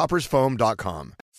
coffeetoppersfoam.com.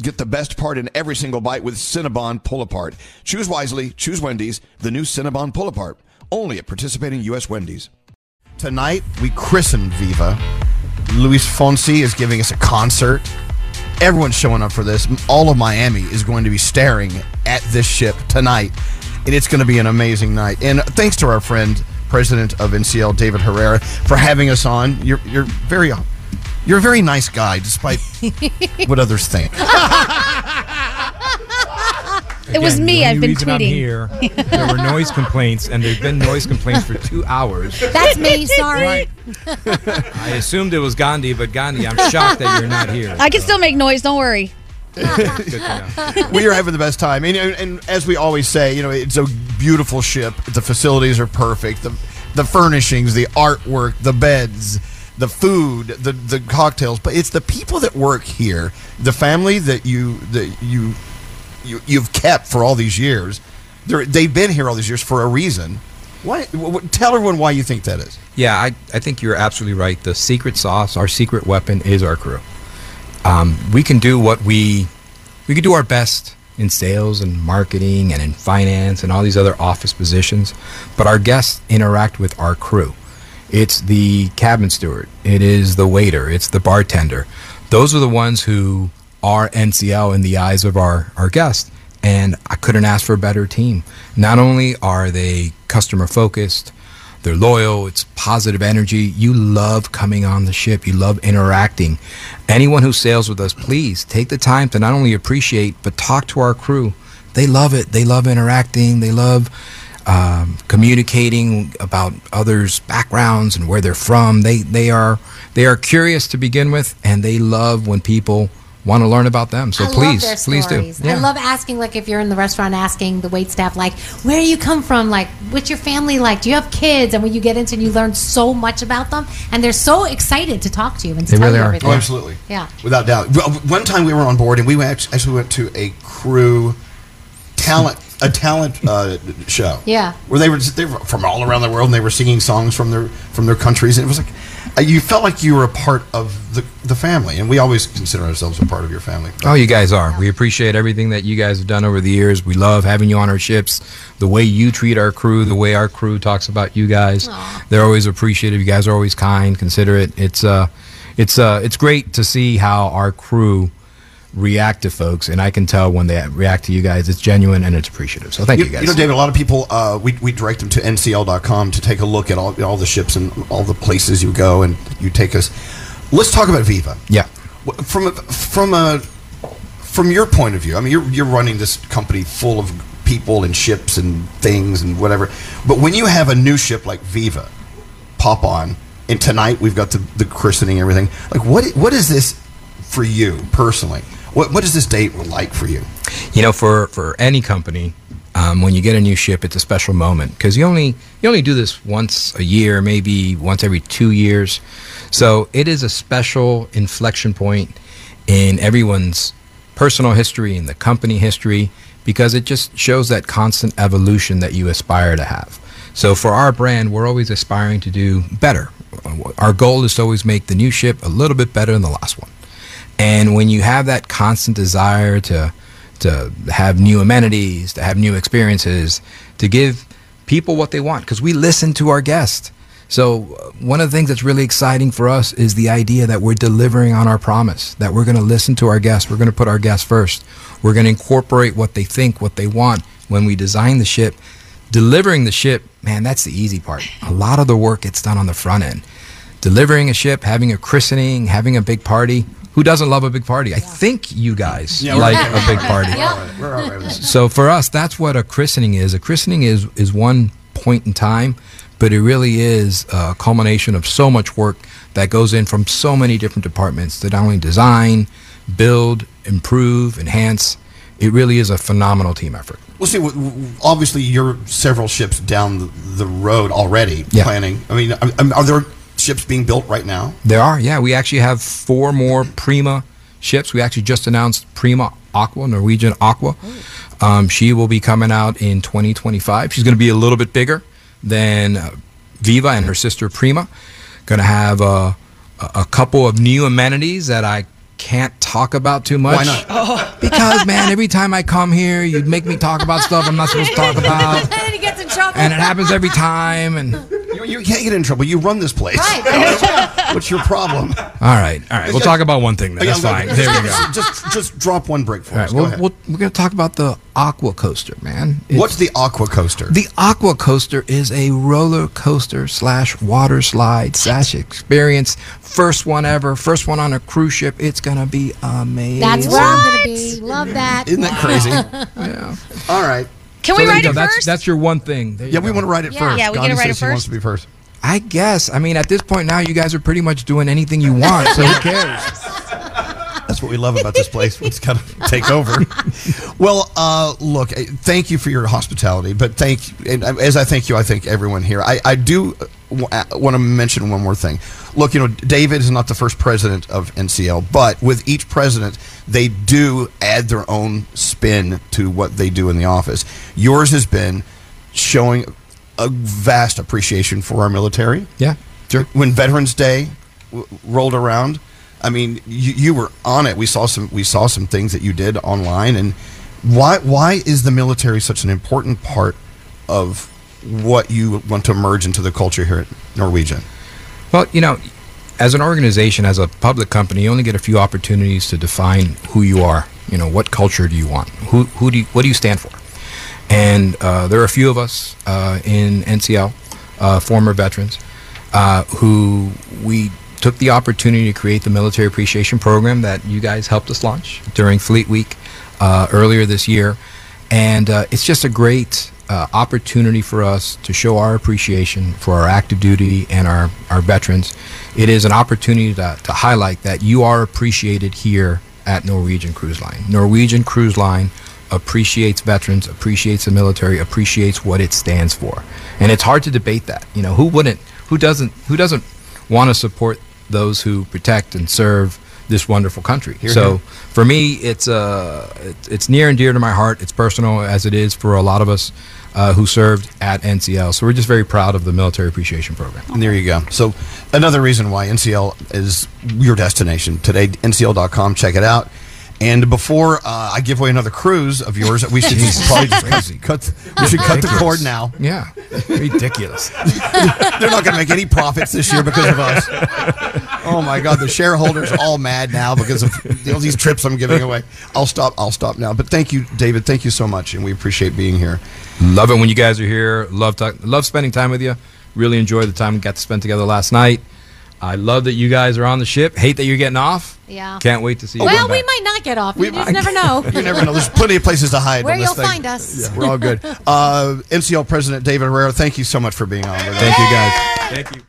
Get the best part in every single bite with Cinnabon Pull Apart. Choose wisely, choose Wendy's, the new Cinnabon Pull Apart. Only at participating U.S. Wendy's. Tonight, we christen Viva. Luis Fonsi is giving us a concert. Everyone's showing up for this. All of Miami is going to be staring at this ship tonight, and it's going to be an amazing night. And thanks to our friend, President of NCL, David Herrera, for having us on. You're, you're very you're a very nice guy, despite what others think. It was me. I've been reason I'm tweeting. here. There were noise complaints, and there've been noise complaints for two hours. That's me. Sorry. Right. I assumed it was Gandhi, but Gandhi, I'm shocked that you're not here. I can still make noise. Don't worry. Good to know. we are having the best time, and, and as we always say, you know, it's a beautiful ship. The facilities are perfect. The the furnishings, the artwork, the beds, the food, the the cocktails. But it's the people that work here, the family that you that you you you've kept for all these years. They're, they've been here all these years for a reason. Why? wh- wh- Tell everyone why you think that is. Yeah, I, I think you're absolutely right. The secret sauce, our secret weapon, is our crew. Um, we can do what we we can do our best in sales and marketing and in finance and all these other office positions, but our guests interact with our crew. It's the cabin steward, it is the waiter, it's the bartender. Those are the ones who are NCL in the eyes of our, our guests. And I couldn't ask for a better team. Not only are they customer focused, they're loyal, it's positive energy. You love coming on the ship, you love interacting. Anyone who sails with us, please take the time to not only appreciate, but talk to our crew. They love it, they love interacting, they love um, communicating about others' backgrounds and where they're from. They, they, are, they are curious to begin with, and they love when people want to learn about them. So I please, love their please stories. do. I love asking, like, if you're in the restaurant, asking the wait staff, like, where you come from? Like, what's your family like? Do you have kids? And when you get into, and you learn so much about them, and they're so excited to talk to you and to They tell really you are. everything. Oh, absolutely. Yeah. Without doubt. Well, One time we were on board and we went, actually went to a crew talent a talent uh, show. Yeah. Where they were they were from all around the world and they were singing songs from their from their countries and it was like uh, you felt like you were a part of the the family and we always consider ourselves a part of your family. Oh, you guys are. We appreciate everything that you guys have done over the years. We love having you on our ships. The way you treat our crew, the way our crew talks about you guys, they're always appreciative. You guys are always kind, considerate. It's uh, it's uh, it's great to see how our crew react to folks, and I can tell when they react to you guys, it's genuine and it's appreciative. So thank you, You, guys. you know, David, a lot of people, uh, we, we direct them to ncl.com to take a look at all, all the ships and all the places you go and you take us. Let's talk about Viva. yeah. From a, from a from your point of view, I mean, you're you're running this company full of people and ships and things and whatever. But when you have a new ship like Viva pop on, and tonight we've got the, the christening and everything. Like, what what is this for you personally? What what is this date like for you? You know, for for any company, um, when you get a new ship, it's a special moment because you only you only do this once a year, maybe once every two years. So it is a special inflection point in everyone's personal history and the company history because it just shows that constant evolution that you aspire to have. So for our brand, we're always aspiring to do better. Our goal is to always make the new ship a little bit better than the last one. And when you have that constant desire to to have new amenities, to have new experiences, to give people what they want, because we listen to our guests. So uh, one of the things that's really exciting for us is the idea that we're delivering on our promise, that we're going to listen to our guests, we're going to put our guests first. We're going to incorporate what they think, what they want when we design the ship. Delivering the ship, man, that's the easy part. A lot of the work gets done on the front end. Delivering a ship, having a christening, having a big party. Who doesn't love a big party? I think you guys Yeah, like we're- a big party. We're all right with this. So for us, that's what a christening is. A christening is is one point in time, but it really is a culmination of so much work that goes in from so many different departments to not only design, build, improve, enhance. It really is a phenomenal team effort. Well, see, w- w- obviously you're several ships down the, the road already Yeah. planning. I mean, I- I- are there ships being built right now? There are, yeah. We actually have four more Prima ships. We actually just announced Prima Aqua, Norwegian Aqua. Um, she will be coming out in 2025. She's going to be a little bit bigger than uh, Viva and her sister Prima. Going to have uh, a, a couple of new amenities that I can't talk about too much. Why not? Because, man, every time I come here, you'd make me talk about stuff I'm not supposed to talk about. and he gets in trouble. And it happens every time. And You, you can't get in trouble. You run this place. What's your problem? all right, all right. We'll talk about one thing then. Oh, That's fine. There we go. Just, just drop one break for All us. right, Go well, we'll, we're going to talk about the Aqua Coaster, man. It's- What's the Aqua Coaster? the Aqua Coaster is a roller coaster slash water slide slash experience. First one ever, first one on a cruise ship. It's gonna be amazing. That's where I'm going to be. Love that. Isn't that crazy? Yeah. All right. Can So we there you go. it That's first? that's your one thing. You Yeah, we want to write it Yeah. first. Yeah, we Gandhi gotta ride says it he wants to be first. I guess. I mean, at this point now, you guys are pretty much doing anything you want. So who cares? That's what we love about this place. It's got to take over. well, uh, look, eh, thank you for your hospitality, but thank and uh, as I thank you, I thank everyone here. I, I do want to mention one more thing. Look, you know, David is not the first president of NCL, but with each president, they do add their own spin to what they do in the office. Yours has been showing a vast appreciation for our military Yeah, sure. when Veterans Day w- rolled around, I mean, you, you were on it. We saw some we saw some things that you did online, and why why is the military such an important part of what you want to merge into the culture here at Norwegian? Well, you know, as an organization, as a public company, you only get a few opportunities to define who you are. You know, what culture do you want? Who, who do you, what do you stand for? And uh, there are a few of us uh, in NCL, uh, former veterans, uh, who we took the opportunity to create the military appreciation program that you guys helped us launch during Fleet Week uh, earlier this year. And uh, it's just a great uh, opportunity for us to show our appreciation for our active duty and our, our veterans. It is an opportunity to, to highlight that you are appreciated here at Norwegian Cruise Line. Norwegian Cruise Line appreciates veterans, appreciates the military, appreciates what it stands for. And it's hard to debate that. You know, who wouldn't who doesn't who doesn't want to support those who protect and serve this wonderful country. so here. for me, it's uh, it's near and dear to my heart. It's personal as it is for a lot of us uh, who served at NCL. So we're just very proud of the military appreciation program. And there you go. So another reason why NCL is your destination today. NCL.com. Check it out. And before uh, I give away another cruise of yours, we should just probably just Crazy. cut, cut. We should cut the cord now. Yeah, ridiculous. They're not going to make any profits this year because of us. Oh my God, the shareholders are all mad now because of you know, these trips I'm giving away. I'll stop. I'll stop now. But thank you, David. Thank you so much, and we appreciate being here. Love it when you guys are here. Love talk, love spending time with you. Really enjoyed the time we got to spend together last night. I love that you guys are on the ship. Hate that you're getting off. Yeah. Can't wait to see you. well, we back. might not get off. We you just might- never know. You never know. There's plenty of places to hide. Where you'll thing. find us. Yeah, we're all good. Uh, NCL President David Herrera, thank you so much for being on with us. Thank you guys. Thank you.